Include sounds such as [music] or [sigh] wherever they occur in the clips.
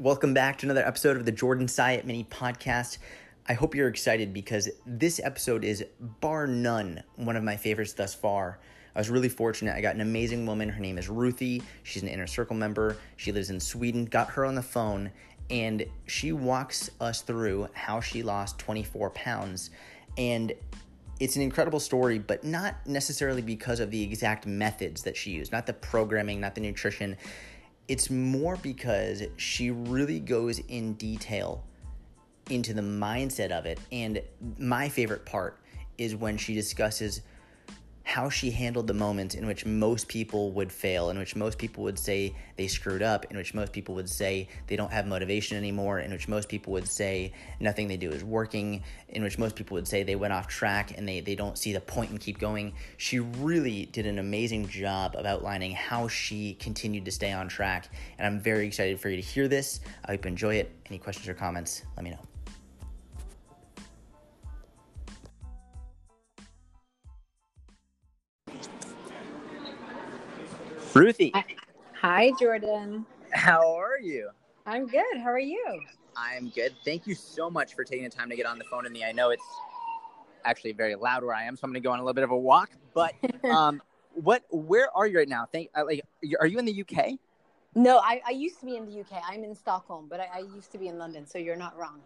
Welcome back to another episode of the Jordan Syatt Mini Podcast. I hope you're excited because this episode is bar none one of my favorites thus far. I was really fortunate. I got an amazing woman. Her name is Ruthie. She's an inner circle member. She lives in Sweden. Got her on the phone, and she walks us through how she lost 24 pounds. And it's an incredible story, but not necessarily because of the exact methods that she used, not the programming, not the nutrition. It's more because she really goes in detail into the mindset of it. And my favorite part is when she discusses how she handled the moments in which most people would fail, in which most people would say they screwed up, in which most people would say they don't have motivation anymore, in which most people would say nothing they do is working, in which most people would say they went off track and they, they don't see the point and keep going. She really did an amazing job of outlining how she continued to stay on track. And I'm very excited for you to hear this. I hope you enjoy it. Any questions or comments, let me know. Ruthie. Hi, Jordan. How are you? I'm good. How are you? I'm good. Thank you so much for taking the time to get on the phone with me. I know it's actually very loud where I am, so I'm going to go on a little bit of a walk. But [laughs] um, what? Where are you right now? Think, uh, like, are you in the UK? No, I, I used to be in the UK. I'm in Stockholm, but I, I used to be in London, so you're not wrong.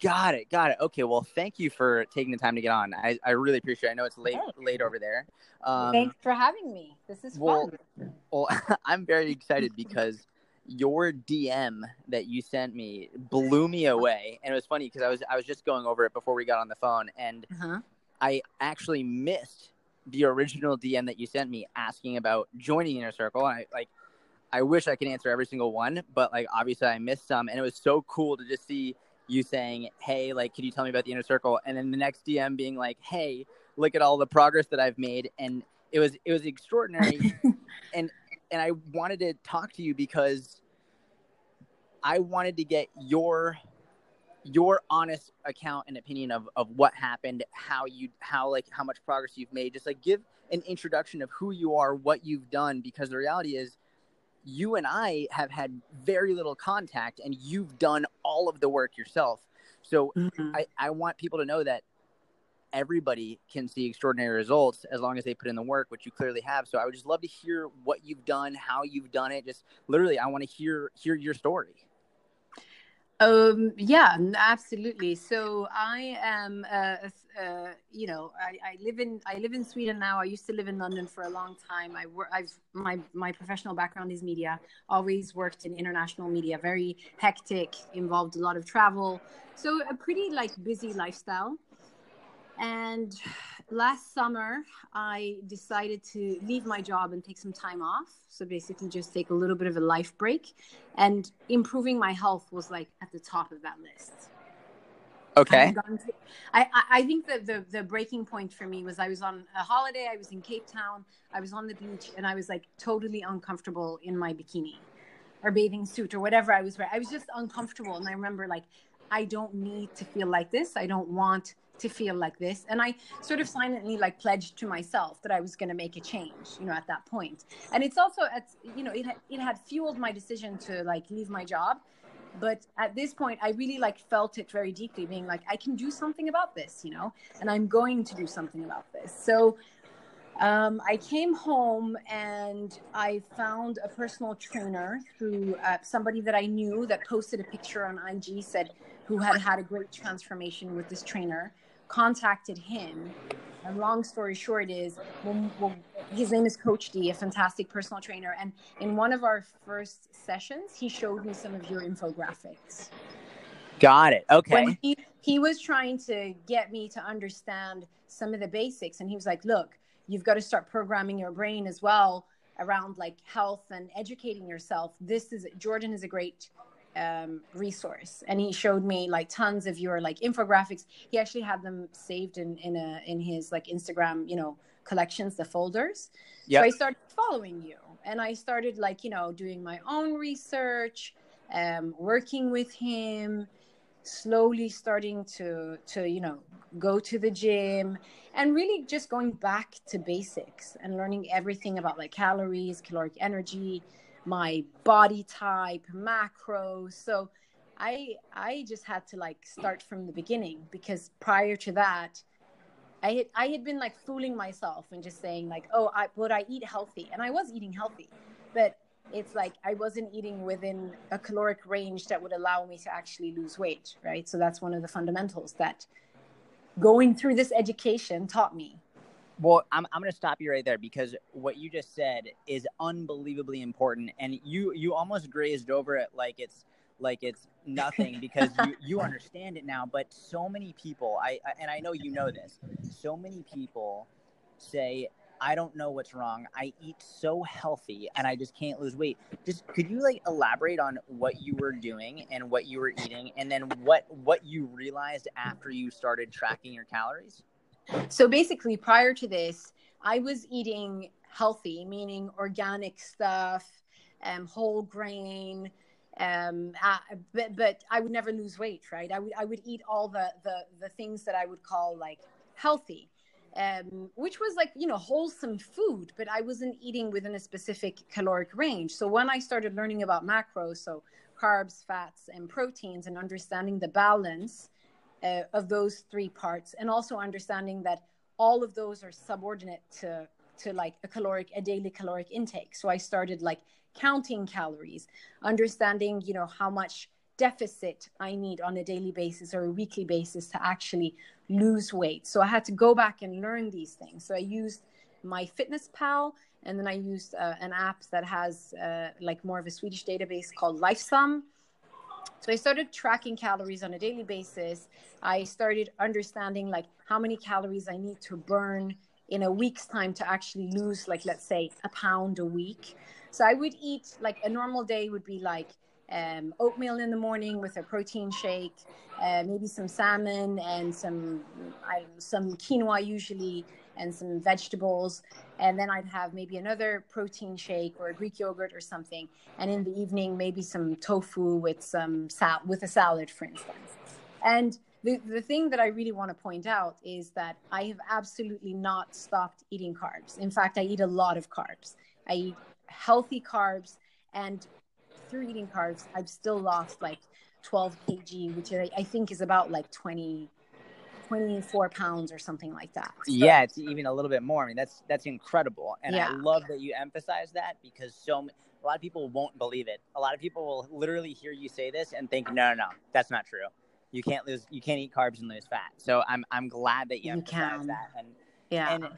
Got it. Got it. Okay. Well, thank you for taking the time to get on. I, I really appreciate it. I know it's late late over there. Um, Thanks for having me. This is well, fun. Well, [laughs] I'm very excited because your DM that you sent me blew me away, and it was funny because I was I was just going over it before we got on the phone, and uh-huh. I actually missed the original DM that you sent me asking about joining Inner Circle. And I like, I wish I could answer every single one, but like obviously I missed some, and it was so cool to just see you saying, "Hey, like, can you tell me about the inner circle?" And then the next DM being like, "Hey, look at all the progress that I've made," and it was it was extraordinary, [laughs] and and I wanted to talk to you because I wanted to get your your honest account and opinion of, of what happened, how you how like how much progress you've made. Just like give an introduction of who you are, what you've done, because the reality is you and I have had very little contact and you've done all of the work yourself. So mm-hmm. I, I want people to know that everybody can see extraordinary results as long as they put in the work, which you clearly have. So I would just love to hear what you've done, how you've done it. Just literally, I want to hear hear your story. Um, yeah, absolutely. So I am, uh, uh, you know, I, I, live in I live in Sweden now. I used to live in London for a long time. I work. I've my my professional background is media. Always worked in international media. Very hectic, involved a lot of travel. So a pretty like busy lifestyle. And last summer, I decided to leave my job and take some time off. So basically, just take a little bit of a life break. And improving my health was like at the top of that list. Okay. To, I, I think that the, the breaking point for me was I was on a holiday. I was in Cape Town. I was on the beach and I was like totally uncomfortable in my bikini or bathing suit or whatever I was wearing. I was just uncomfortable. And I remember like, I don't need to feel like this. I don't want to feel like this and i sort of silently like pledged to myself that i was going to make a change you know at that point. And it's also at you know it, it had fueled my decision to like leave my job but at this point i really like felt it very deeply being like i can do something about this you know and i'm going to do something about this. So um, I came home and I found a personal trainer through uh, somebody that I knew that posted a picture on IG, said who had had a great transformation with this trainer contacted him. And long story short is, well, well, his name is Coach D, a fantastic personal trainer. And in one of our first sessions, he showed me some of your infographics. Got it. Okay. When he, he was trying to get me to understand some of the basics. And he was like, look, you've got to start programming your brain as well around like health and educating yourself. This is Jordan is a great um, resource. And he showed me like tons of your like infographics. He actually had them saved in in a in his like instagram you know collections the folders. Yep. so i started following you. And i started like you know doing my own research um, working with him slowly starting to to you know go to the gym and really just going back to basics and learning everything about like calories caloric energy my body type, macros. So I I just had to like start from the beginning because prior to that, I had I had been like fooling myself and just saying like, oh, I would I eat healthy, and I was eating healthy, but it's like I wasn't eating within a caloric range that would allow me to actually lose weight, right? So that's one of the fundamentals that going through this education taught me. Well, I'm, I'm going to stop you right there because what you just said is unbelievably important, and you you almost grazed over it like it's like it's nothing [laughs] because you, you understand it now. But so many people, I, I and I know you know this, so many people say I don't know what's wrong. I eat so healthy and I just can't lose weight. Just could you like elaborate on what you were doing and what you were eating and then what what you realized after you started tracking your calories? So basically prior to this, I was eating healthy, meaning organic stuff, um, whole grain, um, uh, but, but I would never lose weight, right? I would I would eat all the the the things that I would call like healthy um, which was like you know wholesome food but i wasn't eating within a specific caloric range so when i started learning about macros so carbs fats and proteins and understanding the balance uh, of those three parts and also understanding that all of those are subordinate to to like a caloric a daily caloric intake so i started like counting calories understanding you know how much deficit I need on a daily basis or a weekly basis to actually lose weight. So I had to go back and learn these things. So I used MyFitnessPal and then I used uh, an app that has uh, like more of a Swedish database called LifeSum. So I started tracking calories on a daily basis. I started understanding like how many calories I need to burn in a week's time to actually lose like let's say a pound a week. So I would eat like a normal day would be like um, oatmeal in the morning with a protein shake, uh, maybe some salmon and some I, some quinoa usually, and some vegetables. And then I'd have maybe another protein shake or a Greek yogurt or something. And in the evening, maybe some tofu with some sal- with a salad, for instance. And the, the thing that I really want to point out is that I have absolutely not stopped eating carbs. In fact, I eat a lot of carbs. I eat healthy carbs and through eating carbs, I've still lost like 12 kg, which I, I think is about like 20, 24 pounds or something like that. So, yeah, it's even a little bit more. I mean, that's that's incredible, and yeah. I love that you emphasize that because so a lot of people won't believe it. A lot of people will literally hear you say this and think, no, no, no, that's not true. You can't lose, you can't eat carbs and lose fat. So I'm I'm glad that you, you emphasize can. that. And yeah. And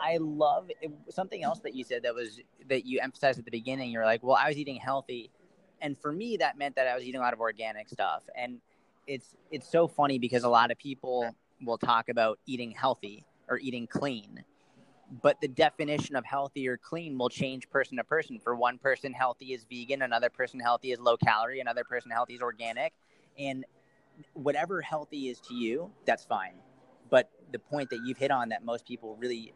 I love it, something else that you said that was that you emphasized at the beginning. You're like, well, I was eating healthy and for me that meant that I was eating a lot of organic stuff and it's it's so funny because a lot of people will talk about eating healthy or eating clean but the definition of healthy or clean will change person to person for one person healthy is vegan another person healthy is low calorie another person healthy is organic and whatever healthy is to you that's fine but the point that you've hit on that most people really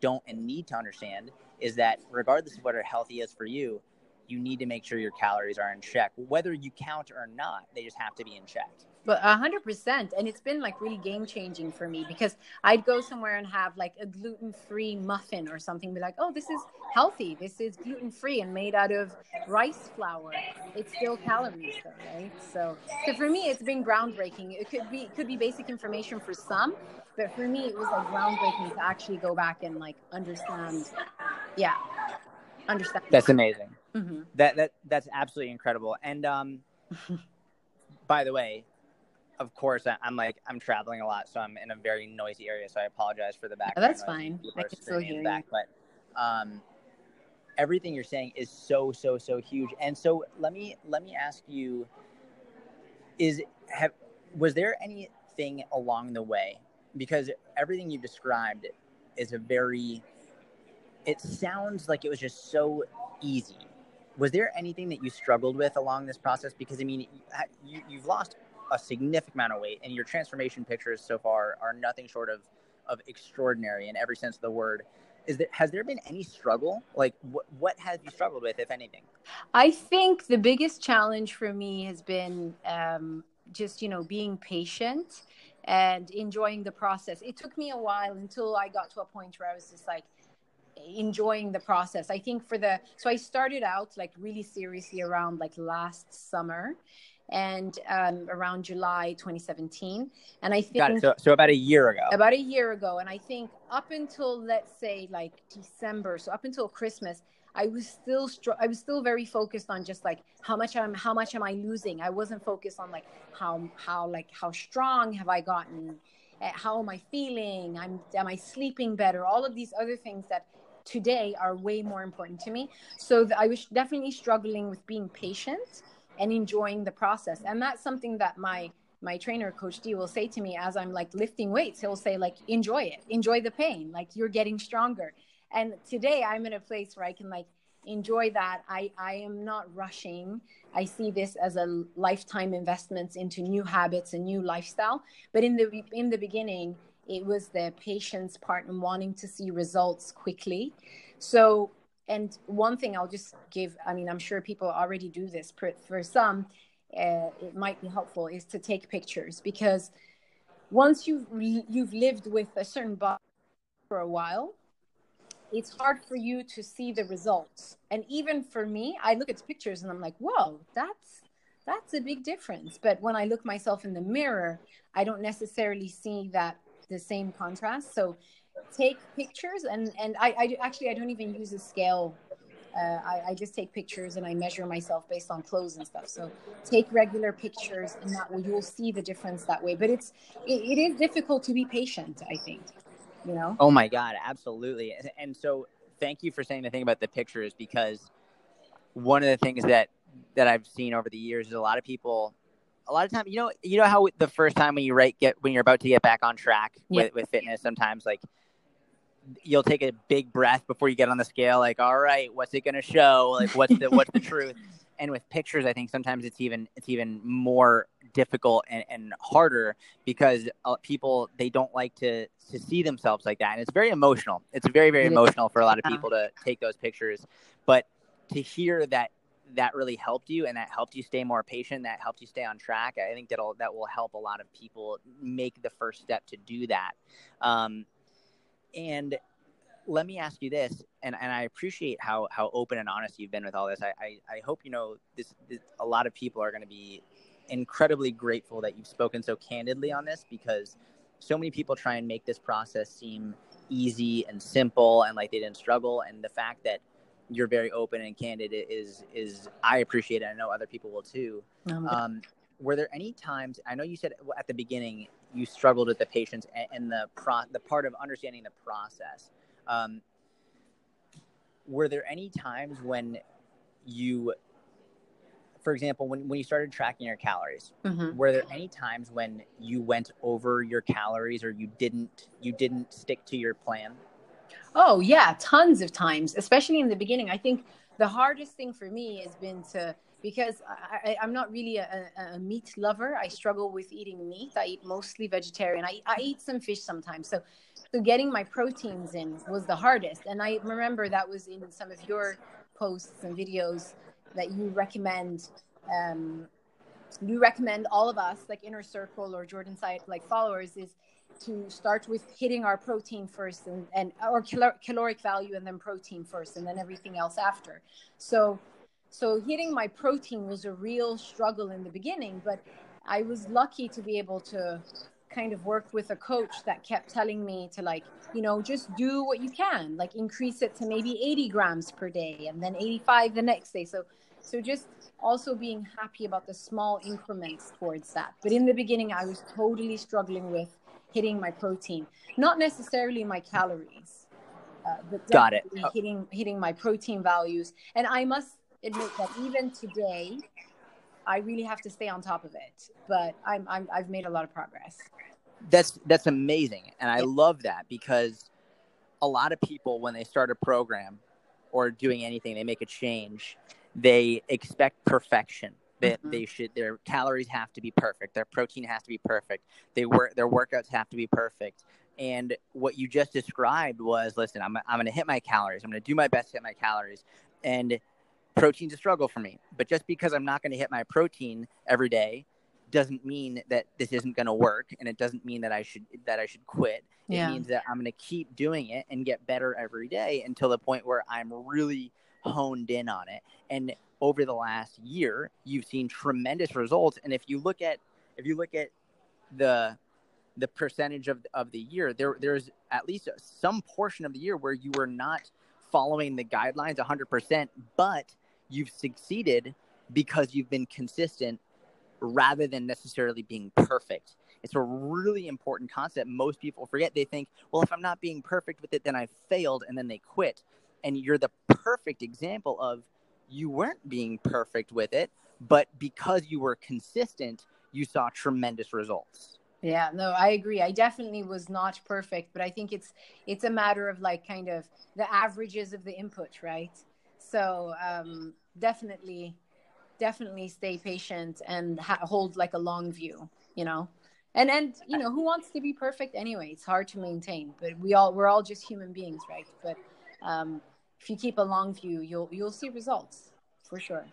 don't and need to understand is that regardless of what are healthy is for you you need to make sure your calories are in check. Whether you count or not, they just have to be in check. But a hundred percent, and it's been like really game changing for me because I'd go somewhere and have like a gluten free muffin or something, be like, "Oh, this is healthy. This is gluten free and made out of rice flour. It's still calories, though, right?" So, so for me, it's been groundbreaking. It could be it could be basic information for some, but for me, it was like groundbreaking to actually go back and like understand. Yeah, understand. That's amazing. Mm-hmm. That that that's absolutely incredible. And um, [laughs] by the way, of course, I, am like I'm traveling a lot, so I'm in a very noisy area. So I apologize for the background. Oh, that's fine. I can still hear back, you. But um, everything you're saying is so so so huge. And so let me let me ask you: Is have was there anything along the way? Because everything you described is a very it sounds like it was just so easy was there anything that you struggled with along this process? Because I mean, you, you've lost a significant amount of weight, and your transformation pictures so far are nothing short of of extraordinary in every sense of the word. Is there has there been any struggle? Like, what what have you struggled with, if anything? I think the biggest challenge for me has been um, just you know being patient and enjoying the process. It took me a while until I got to a point where I was just like, enjoying the process. I think for the so I started out like really seriously around like last summer and um, around July 2017. And I think. So, so about a year ago. About a year ago. And I think up until let's say like December, so up until Christmas, I was still str- I was still very focused on just like how much I'm how much am I losing? I wasn't focused on like how how like how strong have I gotten? Eh, how am I feeling? I'm am I sleeping better? All of these other things that today are way more important to me. So I was definitely struggling with being patient and enjoying the process. And that's something that my my trainer coach D will say to me as I'm like lifting weights. He'll say like enjoy it. Enjoy the pain. Like you're getting stronger. And today I'm in a place where I can like enjoy that. I I am not rushing. I see this as a lifetime investment into new habits and new lifestyle. But in the in the beginning, it was the patience part and wanting to see results quickly. So and one thing I'll just give, I mean, I'm sure people already do this. For, for some, uh, it might be helpful is to take pictures because once you've you've lived with a certain body for a while, it's hard for you to see the results. And even for me, I look at pictures and I'm like, whoa, that's that's a big difference. But when I look myself in the mirror, I don't necessarily see that the same contrast. So take pictures and and I, I actually I don't even use a scale. Uh, I, I just take pictures and I measure myself based on clothes and stuff. So take regular pictures, and that way you'll see the difference that way. But it's it, it is difficult to be patient. I think, you know. Oh my God, absolutely. And so thank you for saying the thing about the pictures because one of the things that that I've seen over the years is a lot of people a lot of time you know you know how the first time when you write get when you're about to get back on track with, with fitness sometimes like you'll take a big breath before you get on the scale like all right what's it going to show? Like what's the what's the truth? [laughs] And with pictures i think sometimes it's even it's even more difficult and, and harder because uh, people they don't like to to see themselves like that. And it's very emotional. It's very very emotional for a lot of people to take those pictures. But to hear that that really helped you and that helped you stay more patient that helped you stay on track i think that'll that will help a lot of people make the first step to do that. Um, and let me ask you this, and, and I appreciate how, how open and honest you've been with all this. I, I, I hope you know this, this, a lot of people are going to be incredibly grateful that you've spoken so candidly on this because so many people try and make this process seem easy and simple and like they didn't struggle. And the fact that you're very open and candid is, is I appreciate it. I know other people will too. Um, were there any times, I know you said at the beginning you struggled with the patients and, and the pro, the part of understanding the process. Um, were there any times when you, for example, when, when you started tracking your calories, mm-hmm. were there any times when you went over your calories or you didn't you didn't stick to your plan? Oh yeah, tons of times, especially in the beginning. I think the hardest thing for me has been to because I, am not really a, a, meat lover. I struggle with eating meat. I eat mostly vegetarian. I, I eat some fish sometimes. So, so getting my proteins in was the hardest. And I remember that was in some of your posts and videos that you recommend. Um, you recommend all of us, like Inner Circle or Jordan Syatt, like followers, is to start with hitting our protein first and, and or caloric value and then protein first and then everything else after. So so hitting my protein was a real struggle in the beginning, but I was lucky to be able to kind of work with a coach that kept telling me to like, you know, just do what you can, like increase it to maybe 80 grams per day and then 85 the next day. So so just also being happy about the small increments towards that. But in the beginning I was totally struggling with hitting my protein, not necessarily my calories. Uh, but Got it. hitting hitting my protein values. And I must admit that even today, I really have to stay on top of it. But I'm, I'm I've made a lot of progress. That's that's amazing, and I love that because a lot of people when they start a program or doing anything, they make a change, they expect perfection. That mm-hmm. they should their calories have to be perfect, their protein has to be perfect, they work their workouts have to be perfect. And what you just described was, listen, I'm I'm going to hit my calories. I'm going to do my best to hit my calories, and protein's a struggle for me. But just because I'm not going to hit my protein every day doesn't mean that this isn't going to work and it doesn't mean that I should that I should quit. It means that I'm going to keep doing it and get better every day until the point where I'm really honed in on it. And over the last year, you've seen tremendous results and if you look at if you look at the the percentage of of the year, there there's at least some portion of the year where you were not following the guidelines 100%, but you've succeeded because you've been consistent rather than necessarily being perfect. It's a really important concept. Most people forget. They think, well, if I'm not being perfect with it, then I've failed, and then they quit. And you're the perfect example of you weren't being perfect with it, but because you were consistent, you saw tremendous results. Yeah, no, I agree. I definitely was not perfect, but I think it's it's a matter of like kind of the averages of the input, right? So um, definitely definitely stay patient and ha- hold like a long view you know? And and you know who wants to be perfect anyway? It's hard to maintain but we all we're all just human beings right? But um if you keep a long view you'll you'll see results for sure.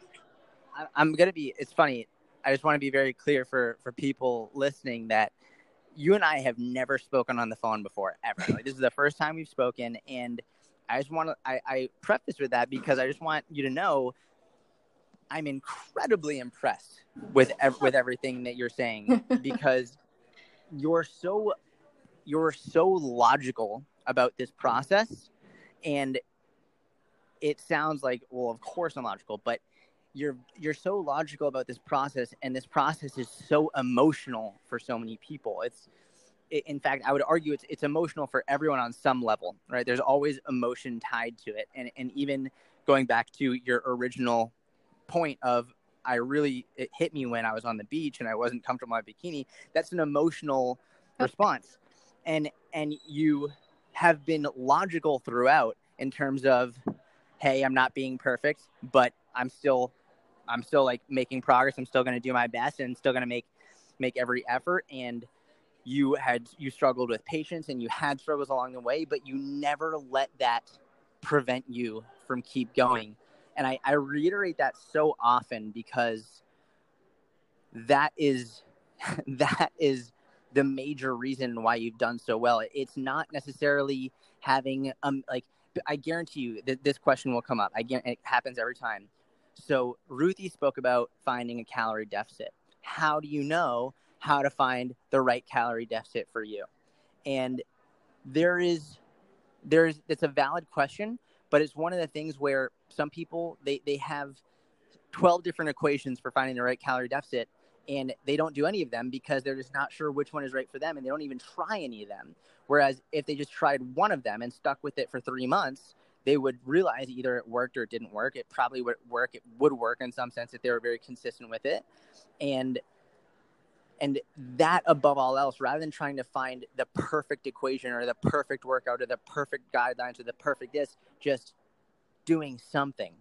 I'm gonna be it's funny i just want to be very clear for for people listening that you and i have never spoken on the phone before ever. Like this is the first time we've spoken and i just want to I, I preface with that because i just want you to know I'm incredibly impressed with ev- with everything that you're saying [laughs] because you're so you're so logical about this process and it sounds like well of course I'm logical but you're you're so logical about this process and this process is so emotional for so many people. It's in fact i would argue it's it's emotional for everyone on some level right? There's always emotion tied to it. And and even going back to your original point of I really it hit me when I was on the beach and I wasn't comfortable in my bikini. That's an emotional response, and and you have been logical throughout in terms of, hey, I'm not being perfect, but I'm still, I'm still like making progress. I'm still going to do my best and still going to make make every effort. And you had you struggled with patience and you had struggles along the way, but you never let that prevent you from keep going and I, I reiterate that so often because that is [laughs] that is the major reason why you've done so well. It's not necessarily having um like I guarantee you that this question will come up. I guarantee it happens every time. So Ruthie spoke about finding a calorie deficit. How do you know how to find the right calorie deficit for you? And there is there's it's a valid question, but it's one of the things where some people they, they have 12 different equations for finding the right calorie deficit and they don't do any of them because they're just not sure which one is right for them and they don't even try any of them. Whereas if they just tried one of them and stuck with it for three months they would realize either it worked or it didn't work. It probably would work it would work in some sense if they were very consistent with it. And and that above all else rather than trying to find the perfect equation or the perfect workout or the perfect guidelines or the perfect this just doing something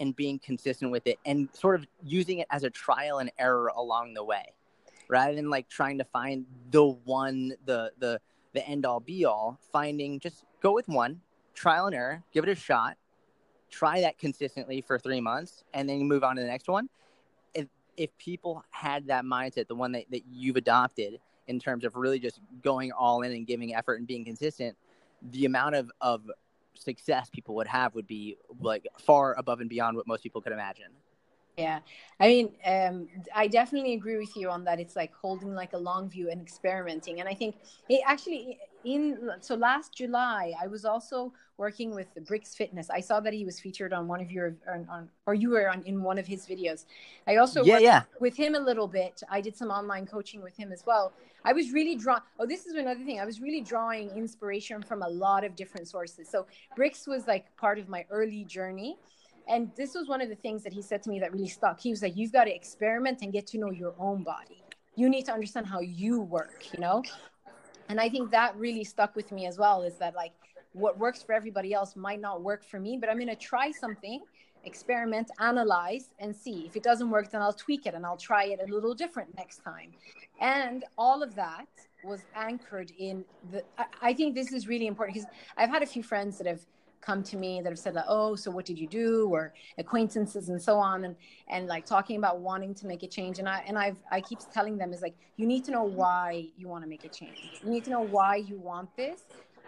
and being consistent with it and sort of using it as a trial and error along the way rather than like trying to find the one the the the end all be all finding just go with one trial and error give it a shot try that consistently for three months and then move on to the next one. If if people had that mindset the one that, that you've adopted in terms of really just going all in and giving effort and being consistent the amount of of success people would have would be like far above and beyond what most people could imagine. Yeah, I mean, um, I definitely agree with you on that. It's like holding like a long view and experimenting. And I think it actually in so last July, I was also working with the Brix Fitness. I saw that he was featured on one of your on, on or you were on in one of his videos. I also yeah, yeah. with him a little bit. I did some online coaching with him as well. I was really drawn. Oh, this is another thing. I was really drawing inspiration from a lot of different sources. So Bricks was like part of my early journey and this was one of the things that he said to me that really stuck. He was like, You've got to experiment and get to know your own body. You need to understand how you work, you know? And I think that really stuck with me as well is that like what works for everybody else might not work for me, but I'm going to try something, experiment, analyze, and see. If it doesn't work, then I'll tweak it and I'll try it a little different next time. And all of that was anchored in the, I, I think this is really important because I've had a few friends that have come to me that have said like, oh, so what did you do? Or acquaintances and so on. And, and like talking about wanting to make a change. And I, and I've, I keep telling them is like, you need to know why you want to make a change. You need to know why you want this.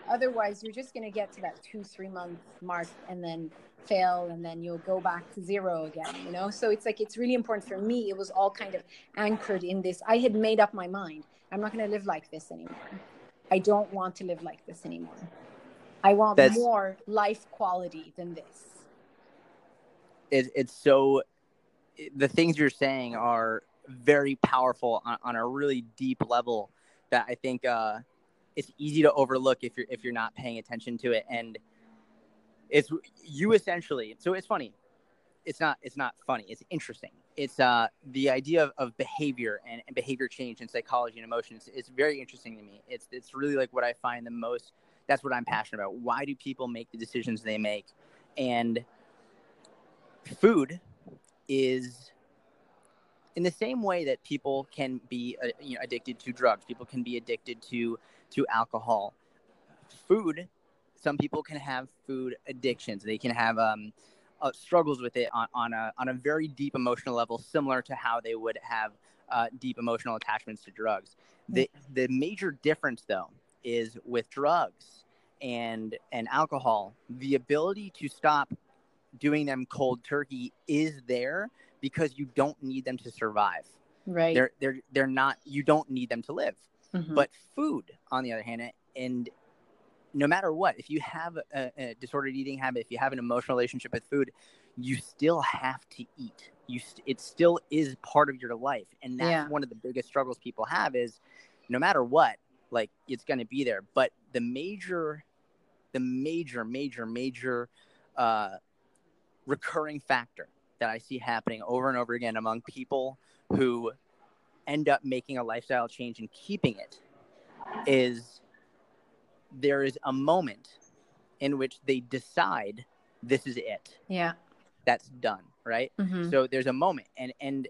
Otherwise you're just going to get to that two, three month mark and then fail and then you'll go back to zero again you know so it's like it's really important for me it was all kind of anchored in this i had made up my mind i'm not going to live like this anymore i don't want to live like this anymore I want That's, more life quality than this. It, it's so, the things you're saying are very powerful on, on a really deep level that I think uh, it's easy to overlook if you're if you're not paying attention to it. And it's you essentially. So it's funny. It's not. It's not funny. It's interesting. It's uh, the idea of, of behavior and, and behavior change in psychology and emotions. It's very interesting to me. It's it's really like what I find the most that's what I'm passionate about. Why do people make the decisions they make? And food is in the same way that people can be uh, you know, addicted to drugs, people can be addicted to to alcohol. Food, some people can have food addictions. They can have um, uh, struggles with it on, on a on a very deep emotional level, similar to how they would have uh, deep emotional attachments to drugs. The the major difference, though, is with drugs and and alcohol, the ability to stop doing them cold turkey is there because you don't need them to survive. Right. They're they're they're not you don't need them to live. Mm-hmm. But food, on the other hand, and no matter what, if you have a, a, disordered eating habit, if you have an emotional relationship with food, you still have to eat. You st- it still is part of your life, and that's yeah. one of the biggest struggles people have is no matter what, like it's going to be there. But the major, the major, major, major uh, recurring factor that I see happening over and over again among people who end up making a lifestyle change and keeping it is there is a moment in which they decide this is it. Yeah. That's done, right? Mm-hmm. So there's a moment and and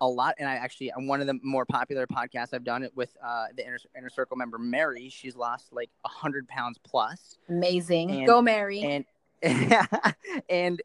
a lot, and I actually I'm one of the more popular podcasts I've done it with uh, the inner, inner circle member Mary. She's lost like a hundred pounds plus. Amazing, and, go Mary. And [laughs] and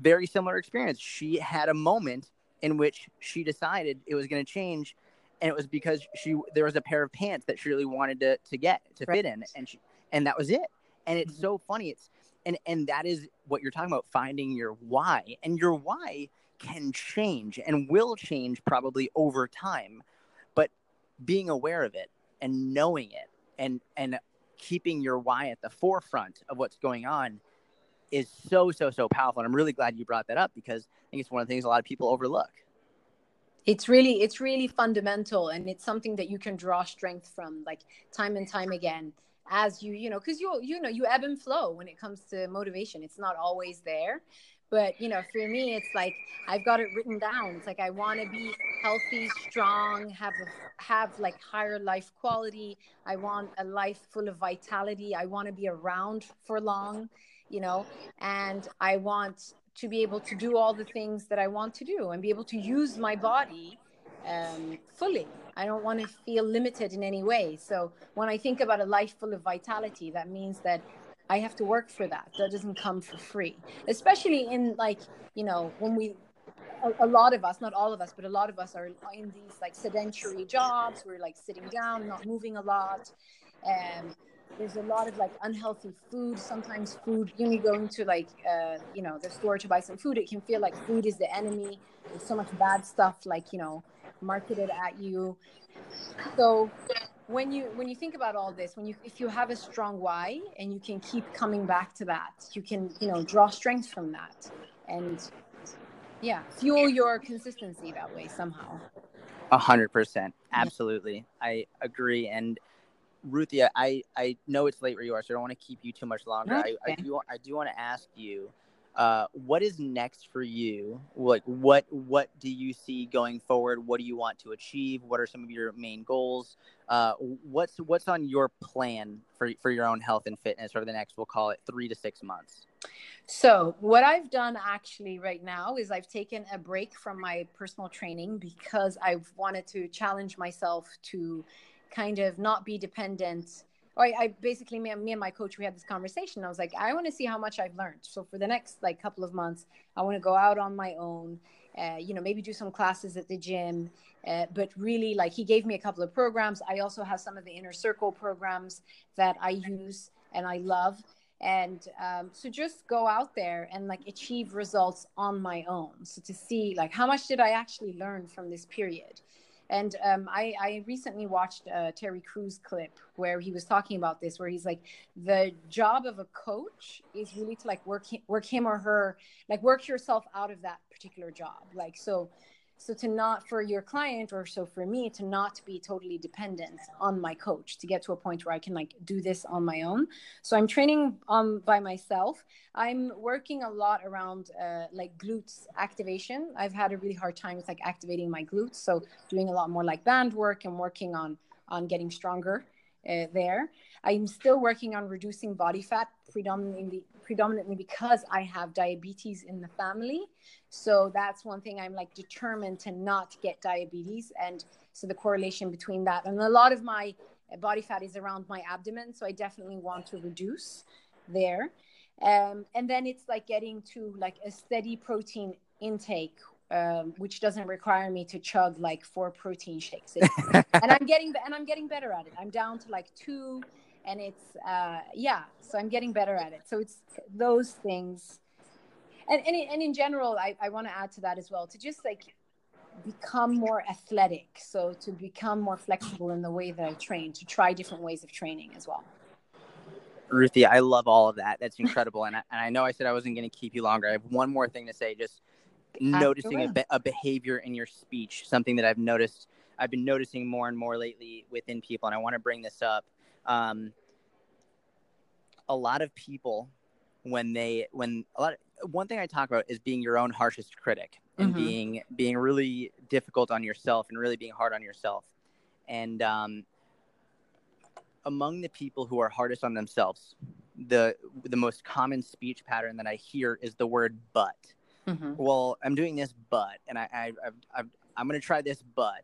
very similar experience. She had a moment in which she decided it was going to change, and it was because she there was a pair of pants that she really wanted to to get to right. fit in, and she and that was it. And it's mm-hmm. so funny. It's and and that is what you're talking about finding your why, and your why can change and will change probably over time but being aware of it and knowing it and and keeping your why at the forefront of what's going on is so so so powerful. And i'm really glad you brought that up because i think it's one of the things a lot of people overlook. It's really it's really fundamental and it's something that you can draw strength from like time and time again as you you know because you you know you ebb and flow when it comes to motivation. It's not always there but you know for me it's like i've got it written down. It's like i want to be healthy strong have a, have like higher life quality. I want a life full of vitality. I want to be around for long you know and i want to be able to do all the things that i want to do and be able to use my body um, fully. I don't want to feel limited in any way. So when i think about a life full of vitality that means that I have to work for that. That doesn't come for free, especially in like, you know, when we, a, a, lot of us, not all of us, but a lot of us are in these like sedentary jobs. We're like sitting down, not moving a lot. And there's a lot of like unhealthy food. Sometimes food, when you go into like, uh, you know, the store to buy some food, it can feel like food is the enemy. There's so much bad stuff like, you know, marketed at you. So when you when you think about all this when you if you have a strong why and you can keep coming back to that you can you know draw strength from that and yeah fuel your consistency that way somehow. A hundred percent. Absolutely. Yeah. i agree. And Ruthie i i know it's late where you are so i don't want to keep you too much longer. Okay. I, I do i do want to ask you uh, what is next for you? Like, what what do you see going forward? What do you want to achieve? What are some of your main goals? Uh, what's what's on your plan for for your own health and fitness over the next, we'll call it three to six months? So, what I've done actually right now is I've taken a break from my personal training because I've wanted to challenge myself to kind of not be dependent I, I basically me, me and my coach we had this conversation. I was like, I want to see how much I've learned. So for the next like couple of months, I want to go out on my own. Uh, you know, maybe do some classes at the gym. Uh, but really, like he gave me a couple of programs. I also have some of the inner circle programs that I use and I love. And um, so just go out there and like achieve results on my own. So to see like how much did I actually learn from this period? And um, I, I, recently watched a Terry Crews clip where he was talking about this, where he's like, the job of a coach is really to like work work him or her, like work yourself out of that particular job. Like so, so to not for your client or so for me to not be totally dependent on my coach to get to a point where i can like do this on my own. So i'm training um by myself. I'm working a lot around uh, like glutes activation. I've had a really hard time with like activating my glutes. So doing a lot more like band work and working on on getting stronger uh, there i'm still working on reducing body fat predominantly predominantly because I have diabetes in the family. So that's one thing I'm like determined to not get diabetes. And so the correlation between that and a lot of my body fat is around my abdomen. So I definitely want to reduce there. Um, and then it's like getting to like a steady protein intake um, which doesn't require me to chug like four protein shakes. [laughs] and I'm getting and I'm getting better at it. I'm down to like two and it's uh, yeah so i'm getting better at it. So it's those things. And and, and in general i, I want to add to that as well to just like become more athletic. So to become more flexible in the way that i train to try different ways of training as well. Ruthie i love all of that. That's incredible. And I, and I know i said i wasn't going to keep you longer. I have one more thing to say. Just noticing a, be- a behavior in your speech something that i've noticed i've been noticing more and more lately within people and i want to bring this up um, a lot of people when they when a lot of, one thing I talk about is being your own harshest critic and mm-hmm. being being really difficult on yourself and really being hard on yourself. And um, among the people who are hardest on themselves, the the most common speech pattern that I hear is the word "but." Mm-hmm. Well, I'm doing this, but, and I, I, I've, I've, I'm going to try this, but.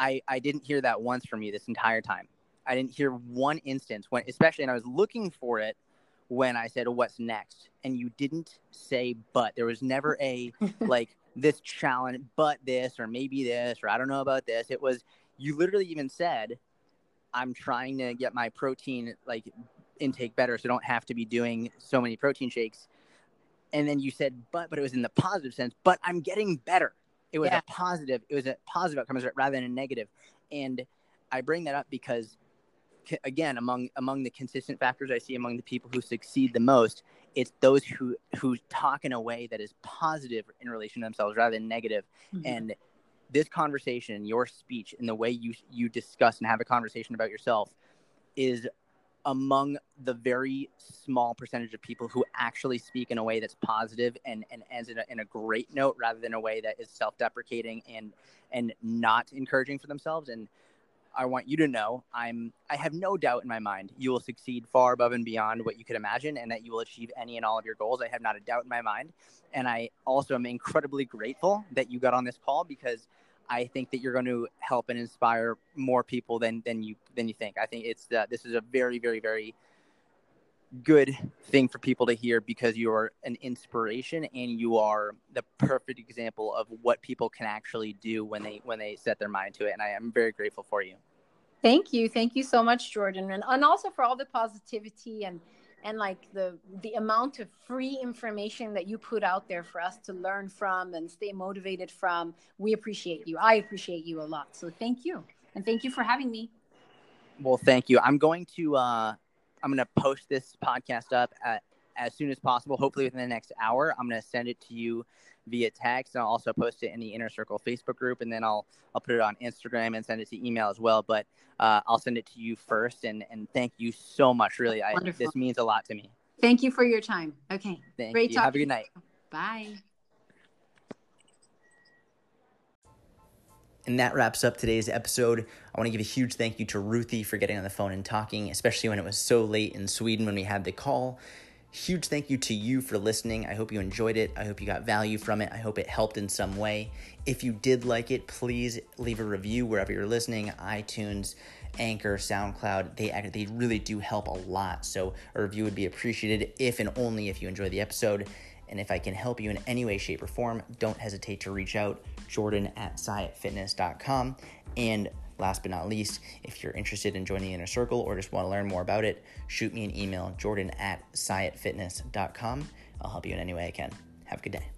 I, I didn't hear that once from you this entire time. I didn't hear one instance when, especially, and I was looking for it when I said, "What's next?" and you didn't say "but." There was never a [laughs] like this challenge, but this, or maybe this, or I don't know about this. It was you literally even said, "I'm trying to get my protein like intake better, so I don't have to be doing so many protein shakes." And then you said, "But," but it was in the positive sense. But I'm getting better. It was yeah. a positive. It was a positive outcome rather than a negative. And I bring that up because again among among the consistent factors I see among the people who succeed the most, it's those who who talk in a way that is positive in relation to themselves rather than negative. Mm-hmm. And this conversation, your speech, and the way you you discuss and have a conversation about yourself, is among the very small percentage of people who actually speak in a way that's positive and, and ends in a, in a great note rather than a way that is self-deprecating and and not encouraging for themselves and I want you to know I'm I have no doubt in my mind you will succeed far above and beyond what you could imagine and that you will achieve any and all of your goals. I have not a doubt in my mind. And I also am incredibly grateful that you got on this call because I think that you're going to help and inspire more people than than you than you think. I think it's uh, this is a very very very good thing for people to hear because you're an inspiration and you are the perfect example of what people can actually do when they when they set their mind to it and I am very grateful for you. Thank you. Thank you so much Jordan and, and also for all the positivity and and like the the amount of free information that you put out there for us to learn from and stay motivated from. We appreciate you. I appreciate you a lot. So thank you. And thank you for having me. Well, thank you. I'm going to uh I'm going to post this podcast up at, as soon as possible, hopefully within the next hour. I'm going to send it to you via text and I'll also post it in the Inner Circle Facebook group and then I'll I'll put it on Instagram and send it to email as well. But uh, I'll send it to you first and and thank you so much. Really, I, this means a lot to me. Thank you for your time. Okay, thank great you. Have a good night. Bye. And that wraps up today's episode. I want to give a huge thank you to Ruthie for getting on the phone and talking, especially when it was so late in Sweden when we had the call. Huge thank you to you for listening. I hope you enjoyed it. I hope you got value from it. I hope it helped in some way. If you did like it, please leave a review wherever you're listening iTunes, Anchor, SoundCloud. They, they really do help a lot. So a review would be appreciated if and only if you enjoy the episode. And if I can help you in any way, shape, or form, don't hesitate to reach out, jordan at syattfitness.com. And last but not least, if you're interested in joining the inner circle or just want to learn more about it, shoot me an email, jordan at syattfitness.com. I'll help you in any way I can. Have a good day.